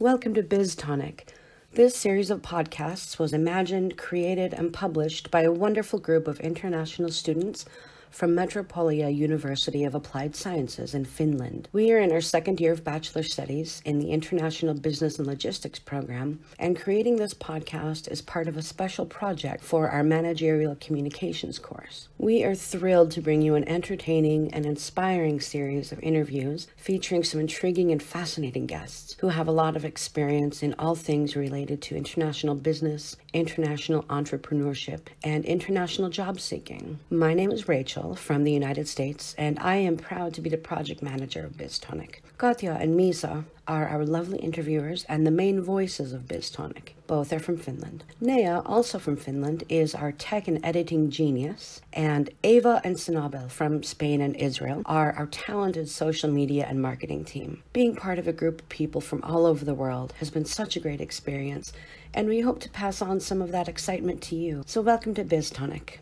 Welcome to BizTonic. This series of podcasts was imagined, created, and published by a wonderful group of international students from Metropolia University of Applied Sciences in Finland. We are in our second year of bachelor studies in the International Business and Logistics program, and creating this podcast is part of a special project for our managerial communications course. We are thrilled to bring you an entertaining and inspiring series of interviews featuring some intriguing and fascinating guests who have a lot of experience in all things related to international business, international entrepreneurship, and international job seeking. My name is Rachel from the United States, and I am proud to be the project manager of BizTonic. Katja and Misa are our lovely interviewers and the main voices of BizTonic. Both are from Finland. Nea, also from Finland, is our tech and editing genius, and Ava and Sinabel from Spain and Israel are our talented social media and marketing team. Being part of a group of people from all over the world has been such a great experience, and we hope to pass on some of that excitement to you. So, welcome to BizTonic.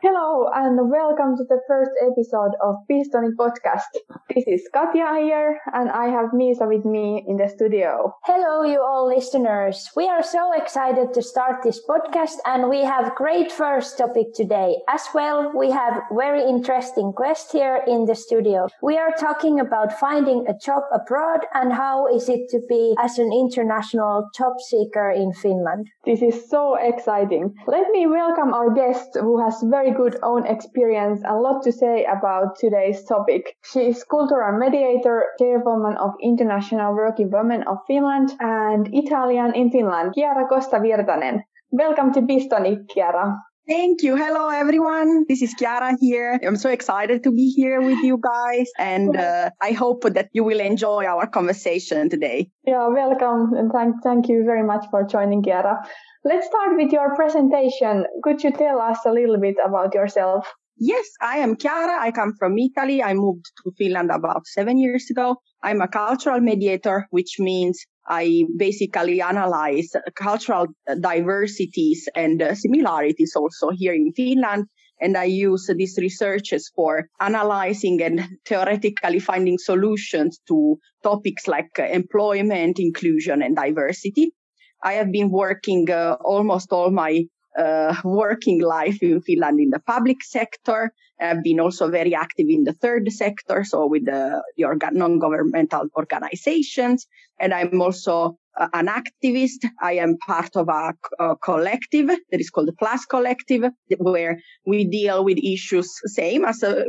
Hello and welcome to the first episode of BizTonic podcast. This is Katja here and I have Misa with me in the studio. Hello you all listeners. We are so excited to start this podcast and we have great first topic today. As well, we have very interesting guest here in the studio. We are talking about finding a job abroad and how is it to be as an international job seeker in Finland. This is so exciting. Let me welcome our guest who has very very good own experience and a lot to say about today's topic. She is cultural mediator, chairwoman of International Working Women of Finland and Italian in Finland, Chiara Costa Virtanen. Welcome to BizTonic, Chiara. Thank you. Hello, everyone. This is Chiara here. I'm so excited to be here with you guys, and uh, I hope that you will enjoy our conversation today. Yeah, welcome, and thank thank you very much for joining, Chiara. Let's start with your presentation. Could you tell us a little bit about yourself? Yes, I am Chiara. I come from Italy. I moved to Finland about seven years ago. I'm a cultural mediator, which means I basically analyze cultural diversities and similarities also here in Finland. And I use these researches for analyzing and theoretically finding solutions to topics like employment, inclusion, and diversity. I have been working uh, almost all my uh, working life in Finland in the public sector. I've been also very active in the third sector, so with the, the non-governmental organizations. And I'm also uh, an activist. I am part of a, collective that is called the Plus Collective, where we deal with issues same as a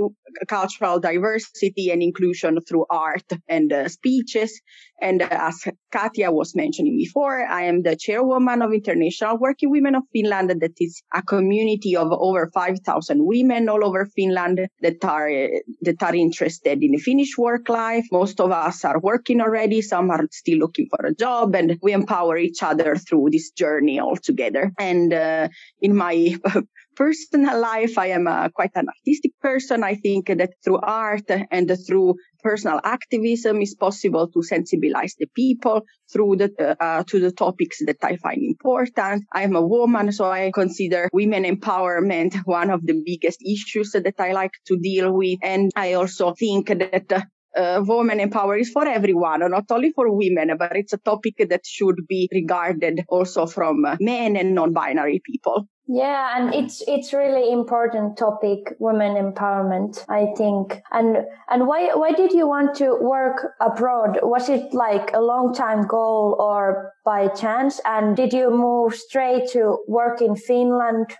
cultural diversity and inclusion through art and uh, speeches. And as Katja was mentioning before, I am the chairwoman of International Working Women of Finland. That is a community of over 5,000 women all over Finland that are, that are interested in the Finnish work life. Most of us are working already. Some are still looking for a job and we empower each other through this journey all together. And uh, in my personal life, I am quite an artistic person. I think that through art and through personal activism is possible to sensibilize the people through the uh, to the topics that I find important. I am a woman, so I consider women empowerment one of the biggest issues that I like to deal with, and I also think that. Uh, women empowerment is for everyone, not only for women, but it's a topic that should be regarded also from men and non-binary people. Yeah, and it's it's really important topic, women empowerment, I think. And and why why did you want to work abroad? Was it like a long time goal or by chance? And did you move straight to work in Finland?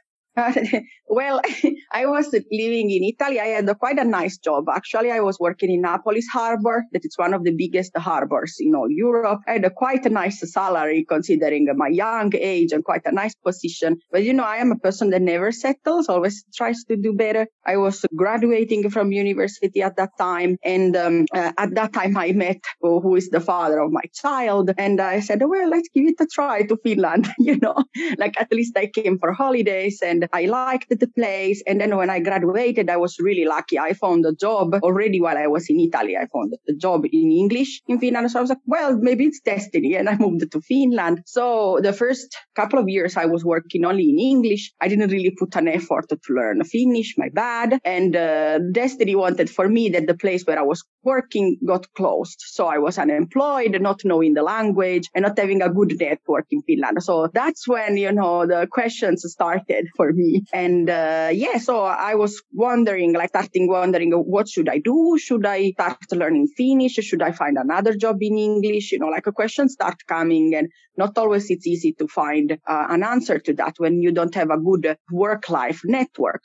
well, I was living in Italy. I had quite a nice job. Actually, I was working in Naples harbor. That is one of the biggest harbors in all Europe. I had a quite a nice salary considering my young age and quite a nice position. But you know, I am a person that never settles, always tries to do better. I was graduating from university at that time. And um, uh, at that time, I met who is the father of my child. And I said, well, let's give it a try to Finland. you know, like at least I came for holidays and I liked the place. And then when I graduated, I was really lucky. I found a job already while I was in Italy. I found a job in English in Finland. So I was like, well, maybe it's destiny. And I moved to Finland. So the first couple of years I was working only in English. I didn't really put an effort to learn Finnish, my bad. And uh, destiny wanted for me that the place where I was working got closed. So I was unemployed, not knowing the language and not having a good network in Finland. So that's when, you know, the questions started for me. And uh, yeah, so I was wondering, like starting wondering, what should I do? Should I start learning Finnish? Should I find another job in English? You know, like a question start coming and not always it's easy to find uh, an answer to that when you don't have a good work life network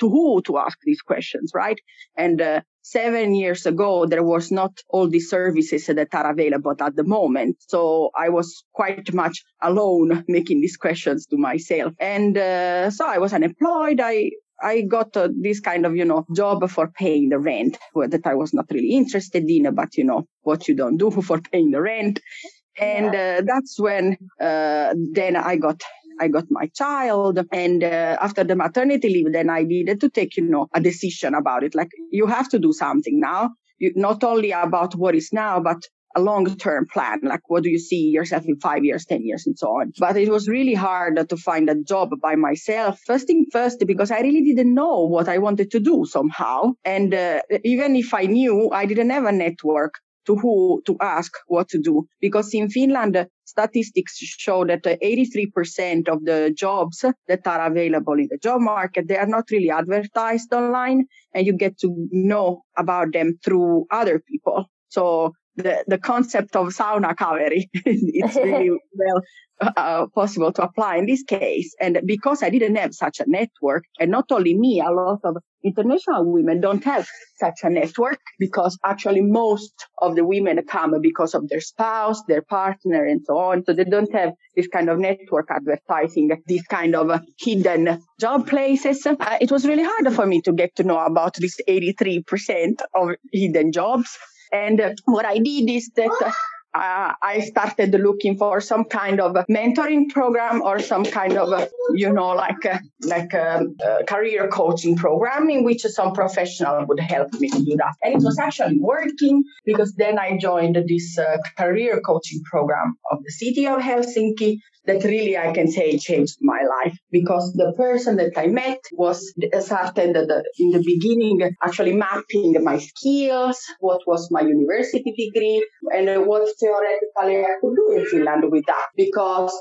to who to ask these questions, right? And uh, seven years ago, there was not all the services that are available at the moment. So I was quite much alone making these questions to myself. And uh, so I was unemployed. I I got uh, this kind of, you know, job for paying the rent that I was not really interested in, but you know, what you don't do for paying the rent. And uh, that's when uh, then I got I got my child. And uh, after the maternity leave, then I needed to take, you know, a decision about it. Like you have to do something now, you, not only about what is now, but a long-term plan. Like what do you see yourself in five years, 10 years and so on. But it was really hard to find a job by myself. First thing first, because I really didn't know what I wanted to do somehow. And uh, even if I knew, I didn't have a network to who to ask what to do. Because in Finland, statistics show that uh, 83% of the jobs that are available in the job market, they are not really advertised online and you get to know about them through other people. So the, the concept of sauna kaveri, it's really well uh, possible to apply in this case. And because I didn't have such a network, and not only me, a lot of international women don't have such a network because actually most of the women come because of their spouse, their partner, and so on. So they don't have this kind of network advertising, this kind of hidden job places. Uh, it was really hard for me to get to know about this 83% of hidden jobs. And what I did is that uh, I started looking for some kind of mentoring program or some kind of, you know, like a, like a, a career coaching program in which some professional would help me to do that. And it was actually working because then I joined this uh, career coaching program of the city of Helsinki that really I can say changed my life because the person that I met was started in the beginning actually mapping my skills, what was my university degree, and what theoretically I could do in Finland with that because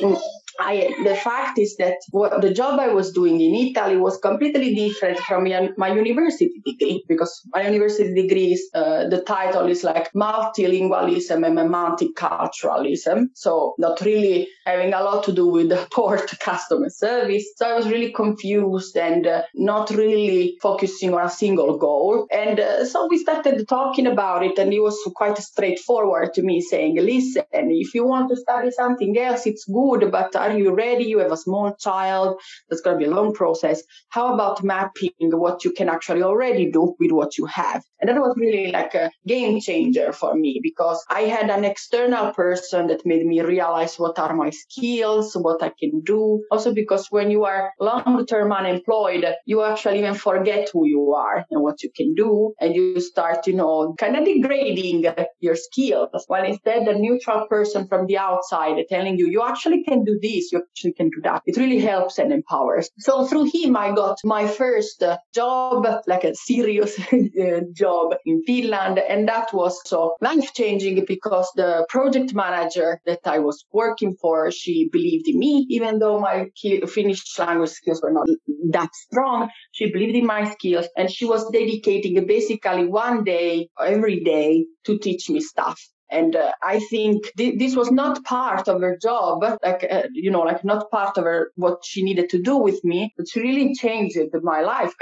mm, I, the fact is that what the job I was doing in Italy was completely different from my university degree because my university degree is, uh, the title is like multilingualism and multiculturalism. So not really having a lot to do with the port customer service. So I was really confused and uh, not really focusing on a single goal. And uh, so we started talking about it and it was quite straightforward to me saying, listen, if you want to study something else, it's good, but are you ready? You have a small child. That's going to be a long process. How about mapping what you can actually already do with what you have? And that was really like a game changer for me because I had an external person that made me realize what are my skills, what I can do. Also because when you are long term unemployed, you actually even forget who you are and what you can do. And you start, you know, kind of degrading your skills. While instead a neutral person from the outside telling you, you actually can do this you actually can do that. It really helps and empowers. So through him, I got my first uh, job, like a serious uh, job in Finland. And that was so life changing because the project manager that I was working for, she believed in me, even though my Finnish language skills were not that strong. She believed in my skills and she was dedicating basically one day every day to teach me stuff. And uh, I think th- this was not part of her job, like, uh, you know, like not part of her, what she needed to do with me, but she really changed my life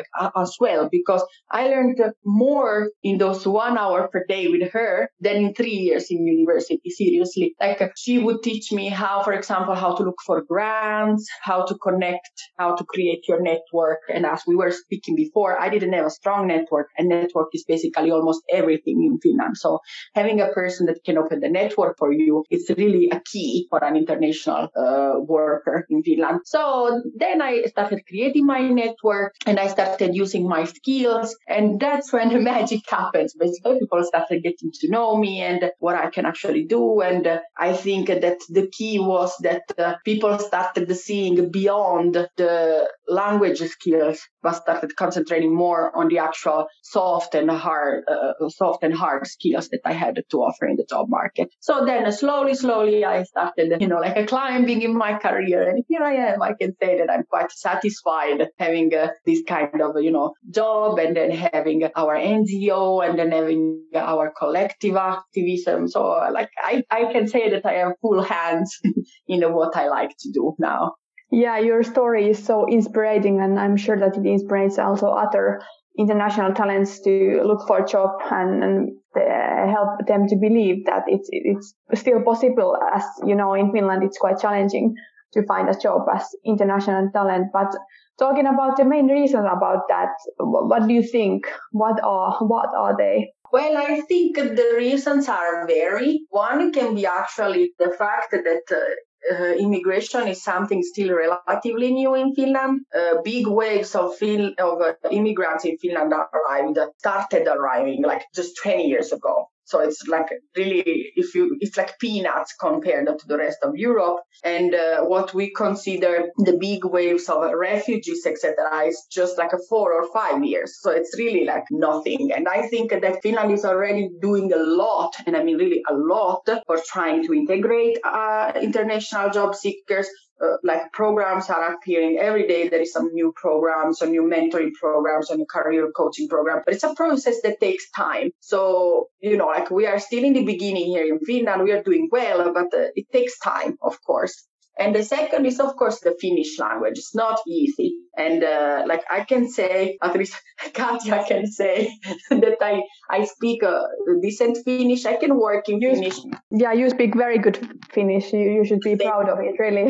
as well, because I learned more in those one hour per day with her than in three years in university. Seriously. Like she would teach me how, for example, how to look for grants, how to connect, how to create your network. And as we were speaking before, I didn't have a strong network and network is basically almost everything in Finland. So having a person that can open the network for you. It's really a key for an international uh, worker in Finland. So then I started creating my network and I started using my skills. And that's when the magic happens. Basically, people started getting to know me and what I can actually do. And uh, I think that the key was that uh, people started seeing beyond the language skills, but started concentrating more on the actual soft and hard, uh, soft and hard skills that I had to offer in the job market. So then slowly, slowly, I started, you know, like a climbing in my career. And here I am. I can say that I'm quite satisfied having uh, this kind of, you know, job and then having our NGO and then having our collective activism. So like I, I can say that I have full hands in what I like to do now. Yeah, your story is so inspiring, and I'm sure that it inspires also other international talents to look for a job and, and uh, help them to believe that it's it's still possible. As you know, in Finland, it's quite challenging to find a job as international talent. But talking about the main reasons about that, what do you think? What are what are they? Well, I think the reasons are very. One can be actually the fact that uh, uh, immigration is something still relatively new in Finland. Uh, big waves of, of uh, immigrants in Finland arrived, started arriving like just 20 years ago. So it's like really, if you, it's like peanuts compared to the rest of Europe. And uh, what we consider the big waves of refugees, etc., is just like a four or five years. So it's really like nothing. And I think that Finland is already doing a lot, and I mean really a lot, for trying to integrate uh, international job seekers, uh, like programs are appearing every day. There is some new programs, some new mentoring programs, a new career coaching program, but it's a process that takes time. So, you know, like we are still in the beginning here in Finland. We are doing well, but uh, it takes time, of course. And the second is, of course, the Finnish language. It's not easy. And uh, like I can say, at least Katja can say that I, I speak a decent Finnish. I can work in you Finnish. yeah, you speak very good Finnish. You, you should be proud of it, really.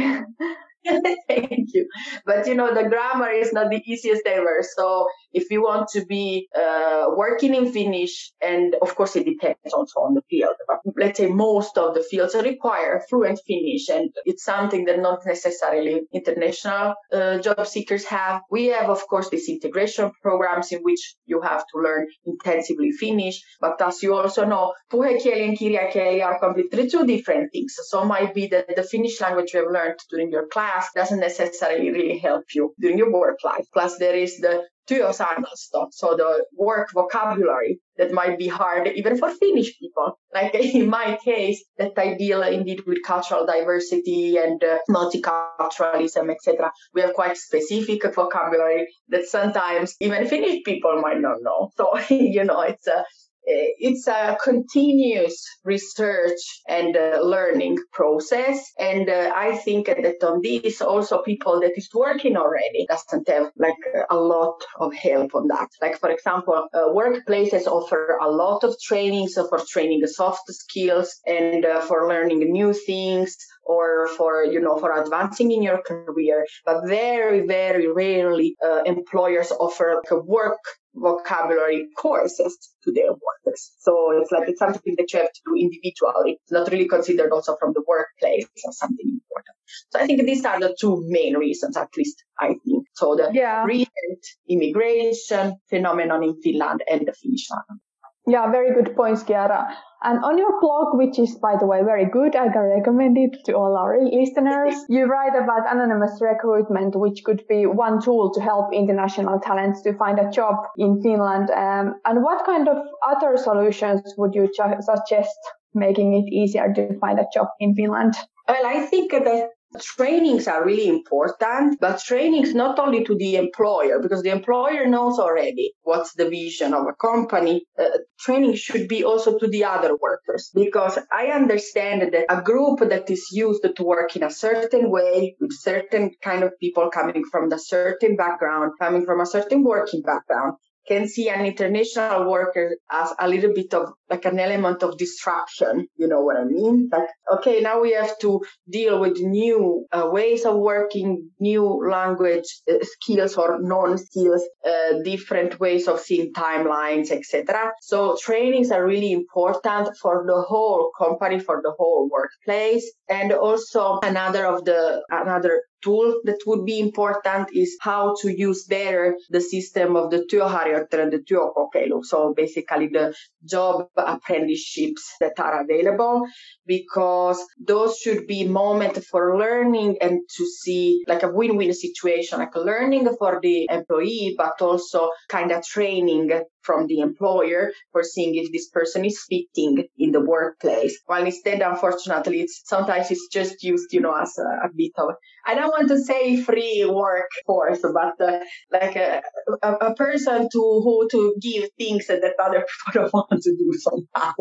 Thank you. But you know, the grammar is not the easiest ever. So if you want to be uh, working in Finnish, and of course it depends also on the field, but let's say most of the fields require fluent Finnish, and it's something that not necessarily international uh, job seekers have. We have, of course, these integration programs in which you have to learn intensively Finnish, but as you also know, puhekieli and kirjakieli are completely two different things. So it might be that the Finnish language you have learned during your class doesn't necessarily really help you during your work life. Plus there is the työsanasto, so the work vocabulary that might be hard even for Finnish people. Like in my case, that I deal indeed with cultural diversity and uh, multiculturalism, etc. We have quite specific vocabulary that sometimes even Finnish people might not know. So, you know, it's a, Eh, it's a continuous research and uh, learning process. And uh, I think that on this, also people that is working already doesn't have like a lot of help on that. Like, for example, uh, workplaces offer a lot of training. So for training the soft skills and uh, for learning new things or for, you know, for advancing in your career. But very, very rarely uh, employers offer like a work vocabulary courses to their workers. So it's like it's something that you have to do individually. It's not really considered also from the workplace as something important. So I think these are the two main reasons, at least I think. So the yeah. recent immigration phenomenon in Finland and the Finnish language. Yeah, very good points, Chiara. And on your blog, which is, by the way, very good, I can recommend it to all our listeners. You write about anonymous recruitment, which could be one tool to help international talents to find a job in Finland. Um, and what kind of other solutions would you ch- suggest making it easier to find a job in Finland? Well, I think that Trainings are really important, but trainings not only to the employer, because the employer knows already what's the vision of a company. Uh, training should be also to the other workers, because I understand that a group that is used to work in a certain way with certain kind of people coming from a certain background, coming from a certain working background, can see an international worker as a little bit of like an element of disruption. You know what I mean? Like, okay, now we have to deal with new uh, ways of working, new language uh, skills or non-skills, uh, different ways of seeing timelines, etc. So trainings are really important for the whole company, for the whole workplace. And also another of the, another tool that would be important is how to use better the system of the työharjoittelu and the työkokeilu. So basically the job apprenticeships that are available because those should be moment for learning and to see like a win-win situation, like learning for the employee, but also kind of training from the employer for seeing if this person is fitting in the workplace. While instead, unfortunately, it's sometimes it's just used, you know, as a, a bit of, I don't want to say free workforce, but uh, like a, a, a, person to who to give things that other people don't want to do somehow.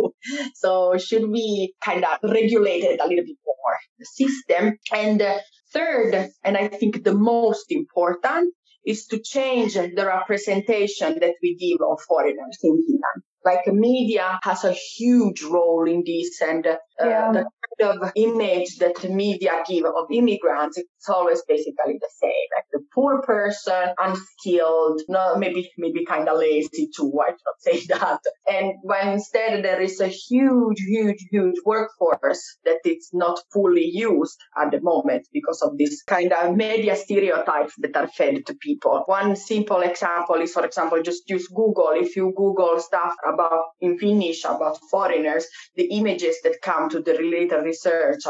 So should be kind of regulated a little bit more the system. And uh, third, and I think the most important is to change the representation that we give of foreigners in Finland like media has a huge role in this and Uh, yeah. the kind of image that the media give of immigrants it's always basically the same like the poor person unskilled no maybe maybe kind of lazy too i cannot say that. And when instead there is a huge huge huge workforce that it's not fully used at the moment because of this kind of media stereotypes that are fed to people. One simple example is for example just use google. If you google stuff about in Finnish about foreigners, the images that come to the related research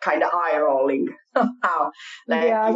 kind of eye rolling somehow. Like yeah,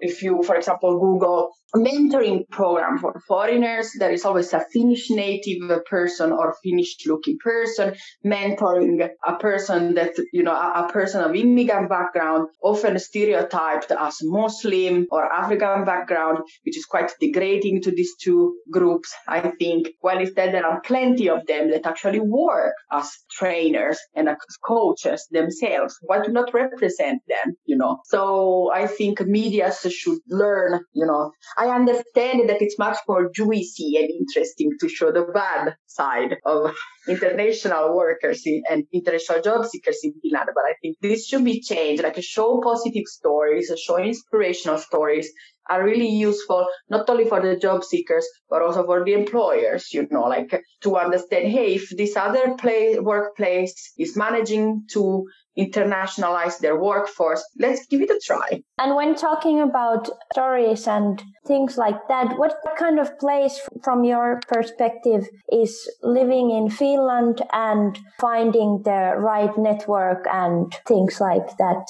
if you, for example, Google mentoring program for foreigners, there is always a Finnish native person or Finnish looking person mentoring a person that, you know, a, a person of immigrant background, often stereotyped as Muslim or African background, which is quite degrading to these two groups, I think. Well, instead, there are plenty of them that actually work as trainers and as coaches themselves why do not represent them you know so i think media should learn you know i understand that it's much more juicy and interesting to show the bad side of international workers and international job seekers in Finland. But I think this should be changed, like show positive stories, show inspirational stories are really useful, not only for the job seekers, but also for the employers, you know, like to understand, hey, if this other play, workplace is managing to internationalize their workforce, let's give it a try. And when talking about stories and things like that, what kind of place from your perspective is living in Finland and finding the right network and things like that?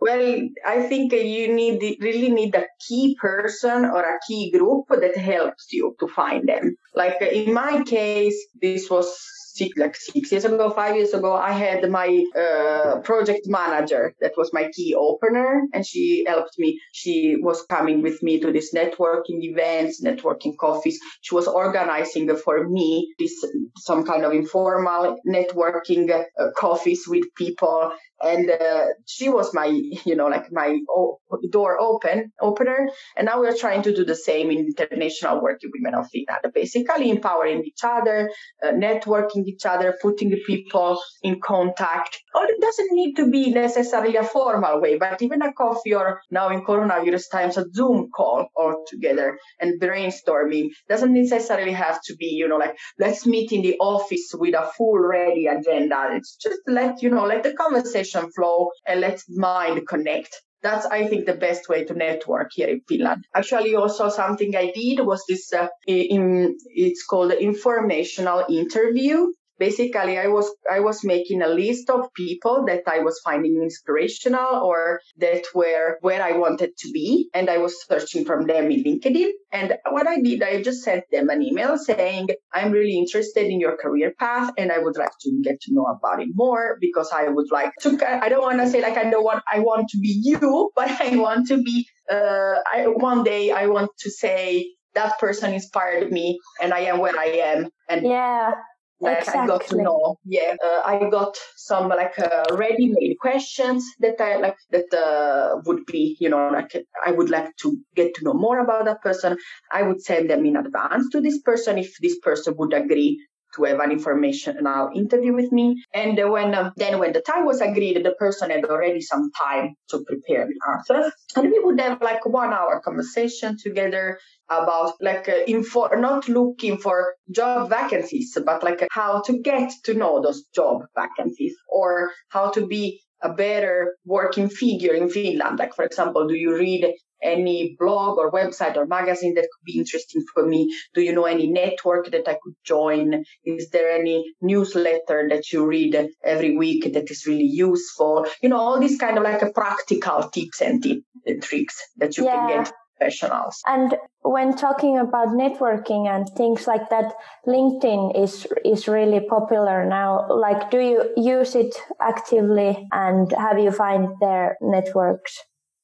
Well, I think you need really need a key person or a key group that helps you to find them. Like in my case, this was six, like six years ago, five years ago, I had my uh, project manager that was my key opener, and she helped me. She was coming with me to these networking events, networking coffees. She was organizing for me this some kind of informal networking uh, coffees with people and uh, she was my you know like my o- door open opener. And now we're trying to do the same in international working women of finland basically empowering each other uh, networking each other putting the people in contact. Or it doesn't need to be necessarily a formal way but even a coffee or now in coronavirus times a zoom call all together and brainstorming doesn't necessarily have to be you know like let's meet in the office with a full ready agenda. It's just let you know let the conversation information flow and let mind connect. That's, I think, the best way to network here in Finland. Actually, also something I did was this, uh, in, it's called informational interview basically I was I was making a list of people that I was finding inspirational or that were where I wanted to be and I was searching from them in LinkedIn. And what I did I just sent them an email saying I'm really interested in your career path and I would like to get to know about it more because I would like to I don't want to say like I don't want I want to be you but I want to be uh I one day I want to say that person inspired me and I am where I am and yeah like exactly. I got to know. Yeah, uh, I got some like uh, ready-made questions that I like that uh, would be, you know, like I would like to get to know more about that person. I would send them in advance to this person if this person would agree to have an informational interview with me. And when um, then when the time was agreed, the person had already some time to prepare the answers, and we would have like one hour conversation together about like uh, info, not looking for job vacancies, but like how to get to know those job vacancies or how to be a better working figure in Finland? Like, for example, do you read any blog or website or magazine that could be interesting for me? Do you know any network that I could join? Is there any newsletter that you read every week that is really useful? You know, all these kind of like a practical tips and, and tricks that you yeah. can get professionals. And when talking about networking and things like that, LinkedIn is is really popular now. Like, do you use it actively, and have you find their networks?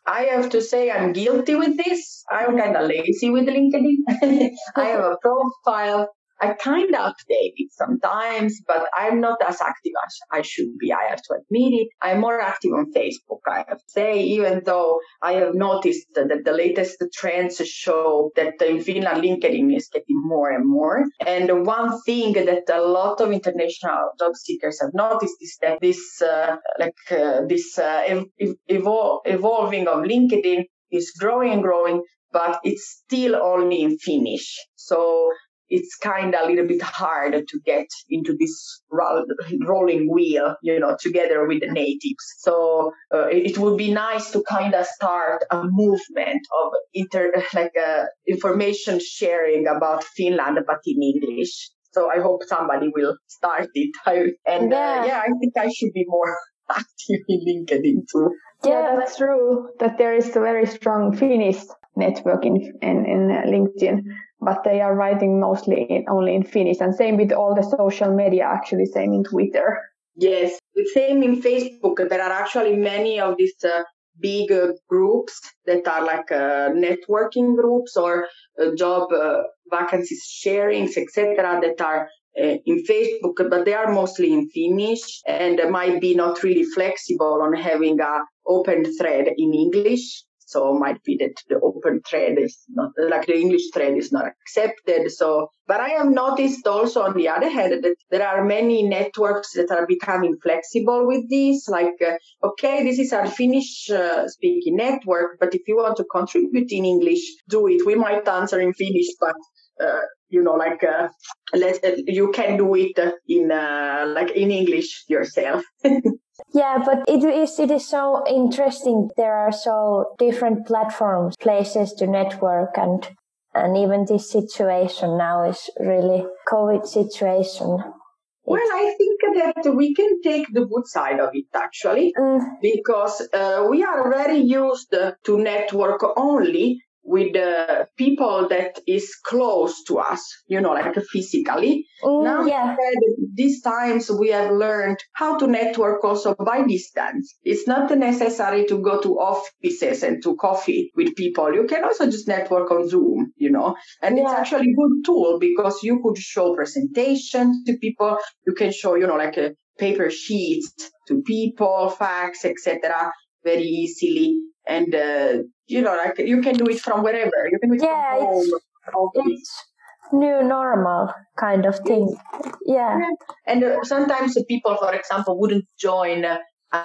I have to say I'm guilty with this. I'm kind of lazy with LinkedIn. I have a profile I kind of update it sometimes, but I'm not as active as I should be. I have to admit it. I'm more active on Facebook, I have to say, even though I have noticed that the latest trends show that in Finland, LinkedIn is getting more and more. And one thing that a lot of international job seekers have noticed is that this, uh, like, uh, this uh, ev- evol- evolving of LinkedIn is growing and growing, but it's still only in Finnish. So it's kind of a little bit hard to get into this rolling wheel, you know, together with the natives. So uh, it would be nice to kind of start a movement of inter, like uh, information sharing about Finland, but in English. So I hope somebody will start it. I, and uh, yeah. Uh, yeah, I think I should be more active in LinkedIn too. Yeah, that's true. That there is a very strong Finnish network in, in, in LinkedIn but they are writing mostly in, only in Finnish. And same with all the social media, actually, same in Twitter. Yes, same in Facebook. There are actually many of these uh, big uh, groups that are like uh, networking groups or uh, job uh, vacancies sharings, etc., that are uh, in Facebook, but they are mostly in Finnish and might be not really flexible on having a open thread in English. So might be that the open thread is not like the English thread is not accepted. So, but I have noticed also on the other hand that there are many networks that are becoming flexible with this. Like, uh, okay, this is our Finnish uh, speaking network, but if you want to contribute in English, do it. We might answer in Finnish, but uh, you know, like uh, let uh, you can do it in uh, like in English yourself. Yeah, but it is it is so interesting. There are so different platforms, places to network, and and even this situation now is really COVID situation. Well, I think that we can take the good side of it actually, mm. because uh, we are very used to network only with the people that is close to us, you know, like physically. Mm, now, yeah. these times we have learned how to network also by distance. It's not necessary to go to offices and to coffee with people. You can also just network on Zoom, you know, and yeah. it's actually a good tool because you could show presentations to people. You can show, you know, like a paper sheets to people, facts, etc. very easily and uh, you know like you can do it from wherever. You can do it yeah, from home it's, new normal kind of thing. Yeah, yeah. and uh, sometimes people for example wouldn't join a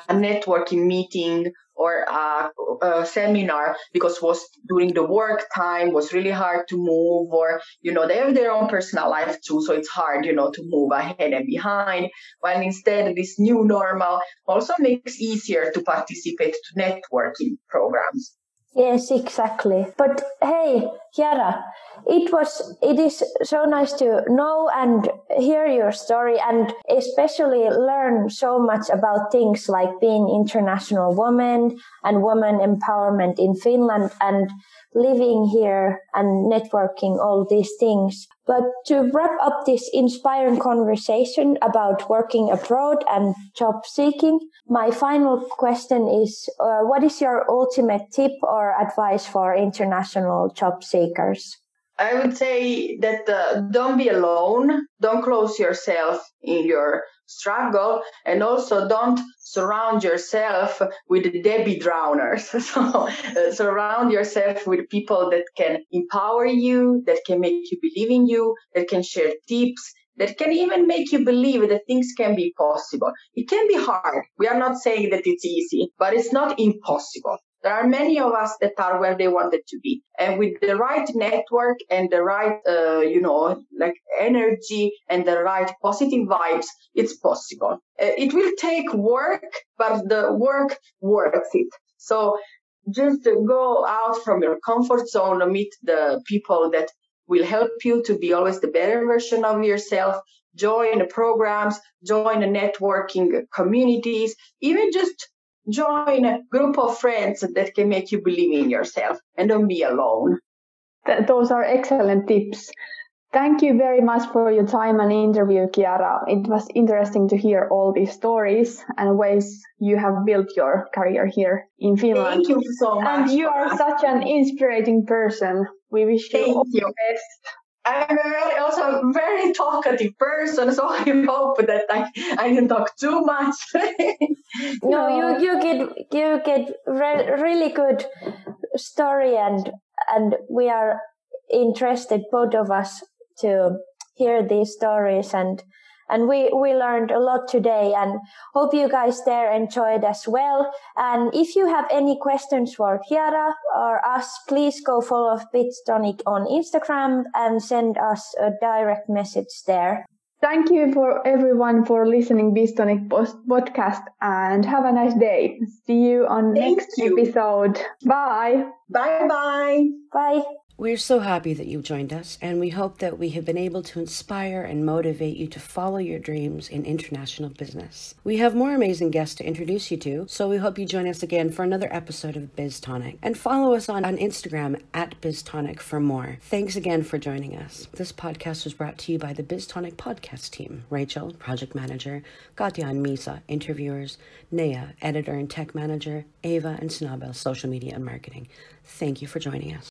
networking meeting or a, a, seminar because was during the work time was really hard to move or you know they have their own personal life too so it's hard you know to move ahead and behind while instead this new normal also makes easier to participate to networking programs Yes, exactly. But hey, Chiara, it was it is so nice to know and hear your story and especially learn so much about things like being international woman and woman empowerment in Finland and living here and networking all these things. But to wrap up this inspiring conversation about working abroad and job seeking, my final question is uh, what is your ultimate tip or advice for international job seekers? I would say that uh, don't be alone. Don't close yourself in your struggle and also don't surround yourself with Debbie drowners. so uh, surround yourself with people that can empower you, that can make you believe in you, that can share tips, that can even make you believe that things can be possible. It can be hard. We are not saying that it's easy, but it's not impossible. There are many of us that are where they wanted to be. And with the right network and the right, uh, you know, like energy and the right positive vibes, it's possible. Uh, it will take work, but the work works it. So just go out from your comfort zone, meet the people that will help you to be always the better version of yourself. Join the programs, join the networking communities, even just join a group of friends that can make you believe in yourself and don't be alone. Th- those are excellent tips. Thank you very much for your time and interview, Chiara. It was interesting to hear all these stories and ways you have built your career here in Finland. Thank you so much. And you are such an inspiring person. We wish you all you. the best. I'm very, also a very talkative person, so I hope that I, I didn't talk too much. no, you you get you get re- really good story and and we are interested both of us to hear these stories and and we we learned a lot today and hope you guys there enjoyed as well and if you have any questions for Chiara or us please go follow BizTonic on Instagram and send us a direct message there Thank you for everyone for listening BizTonic podcast and have a nice day. See you on Thank next you. episode. Bye. bye bye. bye We're so happy that you've joined us, and we hope that we have been able to inspire and motivate you to follow your dreams in international business. We have more amazing guests to introduce you to, so we hope you join us again for another episode of BizTonic. And follow us on, on Instagram at BizTonic for more. Thanks again for joining us. This podcast was brought to you by the BizTonic podcast team Rachel, project manager, Katja and Misa, interviewers, Naya, editor and tech manager, Ava and Snabel, social media and marketing. Thank you for joining us.